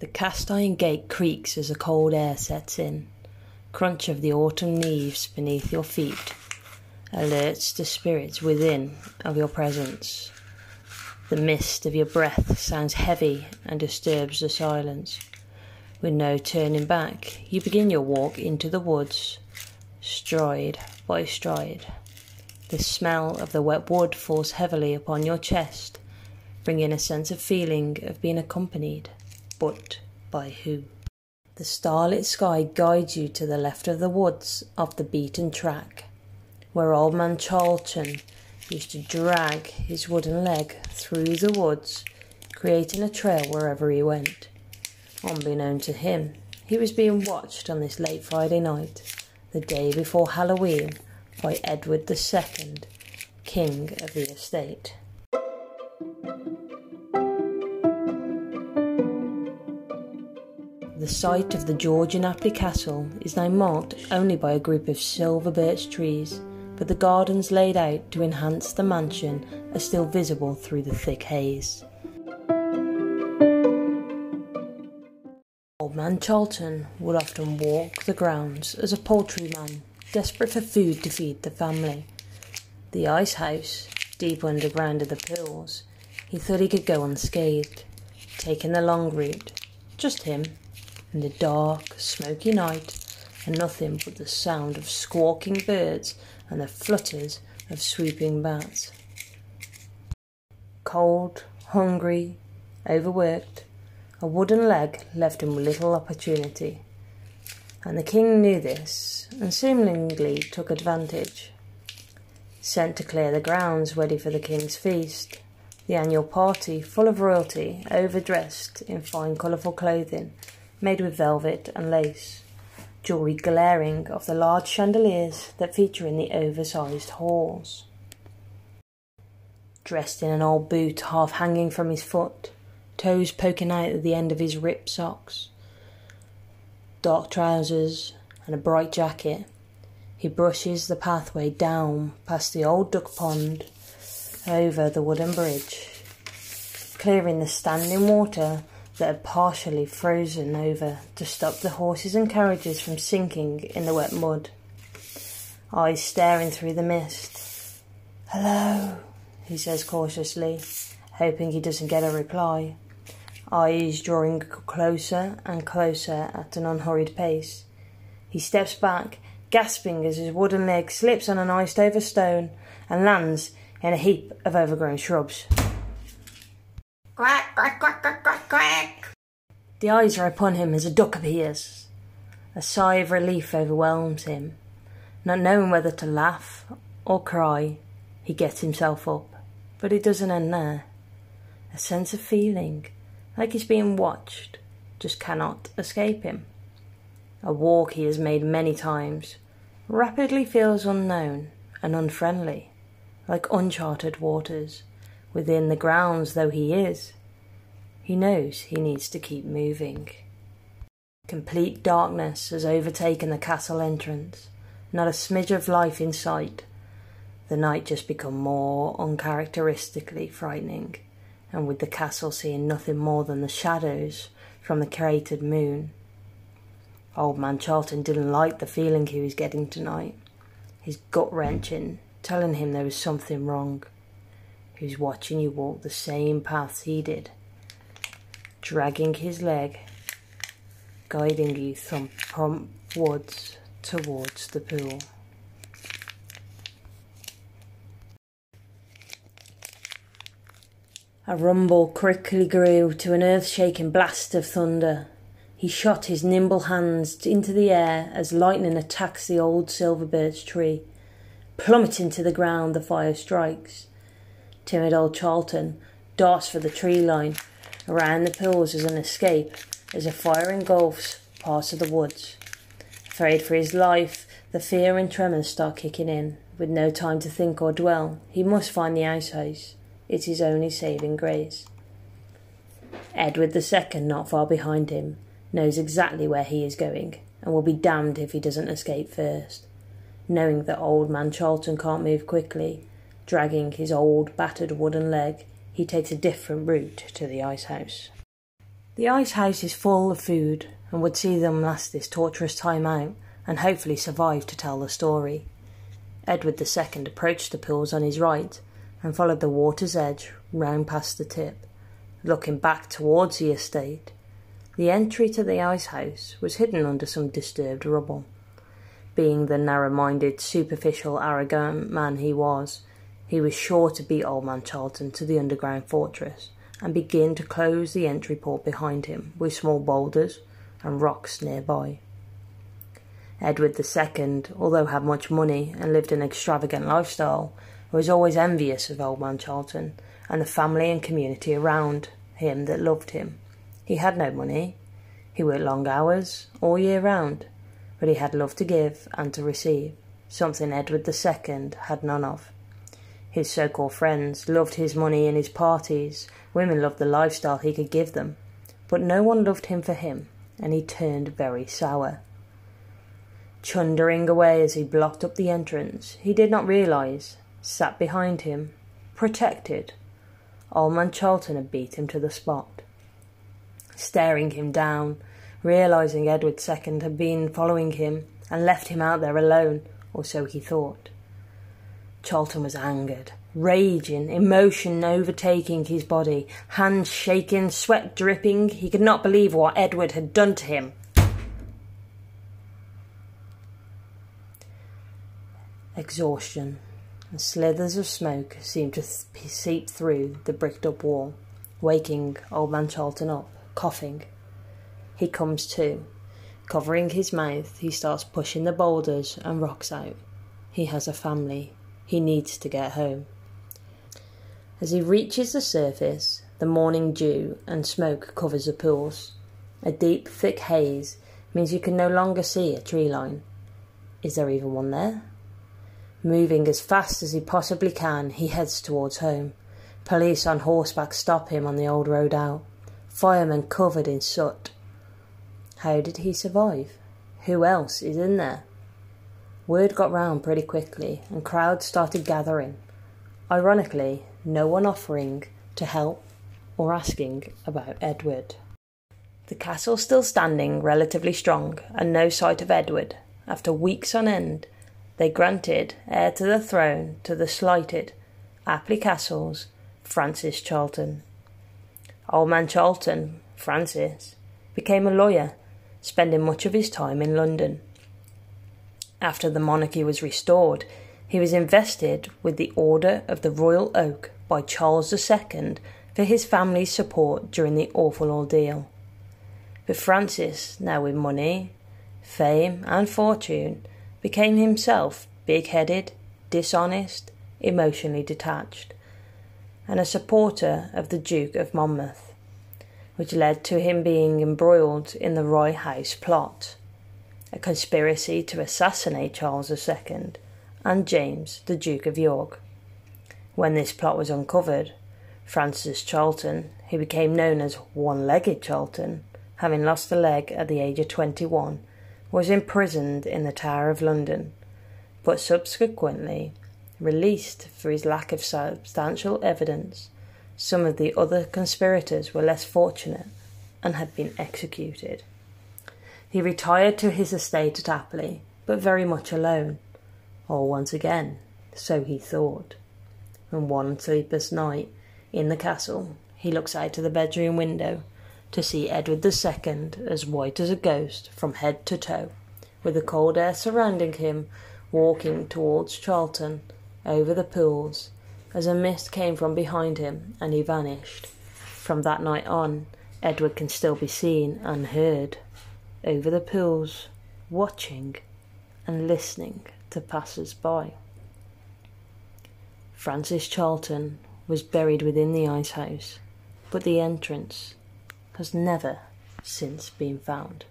The cast iron gate creaks as the cold air sets in. Crunch of the autumn leaves beneath your feet alerts the spirits within of your presence. The mist of your breath sounds heavy and disturbs the silence. With no turning back, you begin your walk into the woods, stride by stride. The smell of the wet wood falls heavily upon your chest, bringing a sense of feeling of being accompanied. But by who? The starlit sky guides you to the left of the woods off the beaten track, where old man Charlton used to drag his wooden leg through the woods, creating a trail wherever he went. Unbeknown to him, he was being watched on this late Friday night, the day before Halloween, by Edward II, King of the estate. The site of the Georgian Apley Castle is now marked only by a group of silver birch trees, but the gardens laid out to enhance the mansion are still visible through the thick haze. Old Man Charlton would often walk the grounds as a poultryman, desperate for food to feed the family. The ice house, deep underground of the pools, he thought he could go unscathed, taking the long route, just him in the dark, smoky night, and nothing but the sound of squawking birds and the flutters of sweeping bats. Cold, hungry, overworked, a wooden leg left him little opportunity, and the king knew this and seemingly took advantage. Sent to clear the grounds ready for the king's feast, the annual party full of royalty, overdressed in fine colourful clothing made with velvet and lace, jewellery glaring off the large chandeliers that feature in the oversized halls. Dressed in an old boot half hanging from his foot, toes poking out at the end of his ripped socks, dark trousers, and a bright jacket, he brushes the pathway down past the old duck pond over the wooden bridge, clearing the standing water that had partially frozen over to stop the horses and carriages from sinking in the wet mud. Eyes staring through the mist. Hello, he says cautiously, hoping he doesn't get a reply. Eyes drawing closer and closer at an unhurried pace. He steps back, gasping as his wooden leg slips on an iced over stone and lands in a heap of overgrown shrubs. Quack, quack, quack, quack, quack, quack. The eyes are upon him as a duck appears. A sigh of relief overwhelms him. Not knowing whether to laugh or cry, he gets himself up. But it doesn't end there. A sense of feeling, like he's being watched, just cannot escape him. A walk he has made many times rapidly feels unknown and unfriendly, like uncharted waters within the grounds though he is. He knows he needs to keep moving. Complete darkness has overtaken the castle entrance, not a smidge of life in sight. The night just become more uncharacteristically frightening, and with the castle seeing nothing more than the shadows from the cratered moon. Old man Charlton didn't like the feeling he was getting tonight, his gut wrenching, telling him there was something wrong who's watching you walk the same paths he did, dragging his leg, guiding you from prompt woods towards the pool. A rumble quickly grew to an earth shaking blast of thunder. He shot his nimble hands into the air as lightning attacks the old silver birch tree. Plummeting to the ground, the fire strikes. Timid old Charlton darts for the tree line, around the pools as an escape, as a fire engulfs parts of the woods. Afraid for his life, the fear and tremors start kicking in. With no time to think or dwell, he must find the outhouse. It's his only saving grace. Edward the Second, not far behind him, knows exactly where he is going, and will be damned if he doesn't escape first. Knowing that old man Charlton can't move quickly, Dragging his old, battered wooden leg, he takes a different route to the ice house. The ice house is full of food and would see them last this torturous time out and hopefully survive to tell the story. Edward II approached the pools on his right and followed the water's edge round past the tip, looking back towards the estate. The entry to the ice house was hidden under some disturbed rubble. Being the narrow minded, superficial, arrogant man he was, he was sure to beat Old Man Charlton to the underground fortress and begin to close the entry port behind him with small boulders and rocks nearby. Edward II, although had much money and lived an extravagant lifestyle, was always envious of Old Man Charlton and the family and community around him that loved him. He had no money. He worked long hours all year round, but he had love to give and to receive, something Edward II had none of. His so called friends loved his money and his parties, women loved the lifestyle he could give them, but no one loved him for him, and he turned very sour. Chundering away as he blocked up the entrance, he did not realize, sat behind him, protected. Old Man Charlton had beat him to the spot. Staring him down, realizing Edward II had been following him and left him out there alone, or so he thought. Charlton was angered, raging, emotion overtaking his body, hands shaking, sweat dripping. He could not believe what Edward had done to him. Exhaustion and slithers of smoke seemed to seep through the bricked up wall, waking old man Charlton up, coughing. He comes to. Covering his mouth, he starts pushing the boulders and rocks out. He has a family. He needs to get home. As he reaches the surface, the morning dew and smoke covers the pools. A deep, thick haze means you can no longer see a tree line. Is there even one there? Moving as fast as he possibly can, he heads towards home. Police on horseback stop him on the old road out. Firemen covered in soot. How did he survive? Who else is in there? Word got round pretty quickly, and crowds started gathering. Ironically, no one offering to help or asking about Edward. The castle still standing relatively strong, and no sight of Edward, after weeks on end, they granted heir to the throne to the slighted Apley Castle's Francis Charlton. Old man Charlton, Francis, became a lawyer, spending much of his time in London. After the monarchy was restored, he was invested with the Order of the Royal Oak by Charles II for his family's support during the awful ordeal. But Francis, now with money, fame, and fortune, became himself big headed, dishonest, emotionally detached, and a supporter of the Duke of Monmouth, which led to him being embroiled in the Rye House plot, a conspiracy to assassinate Charles II and James, the Duke of York. When this plot was uncovered, Francis Charlton, who became known as One Legged Charlton, having lost a leg at the age of 21, was imprisoned in the Tower of London, but subsequently released for his lack of substantial evidence. Some of the other conspirators were less fortunate and had been executed. He retired to his estate at Apley, but very much alone, or once again, so he thought. And one sleepless night, in the castle, he looks out of the bedroom window to see Edward II as white as a ghost from head to toe, with the cold air surrounding him, walking towards Charlton over the pools as a mist came from behind him and he vanished. From that night on, Edward can still be seen and heard over the pools, watching and listening to passers by. Francis Charlton was buried within the ice house, but the entrance has never since been found.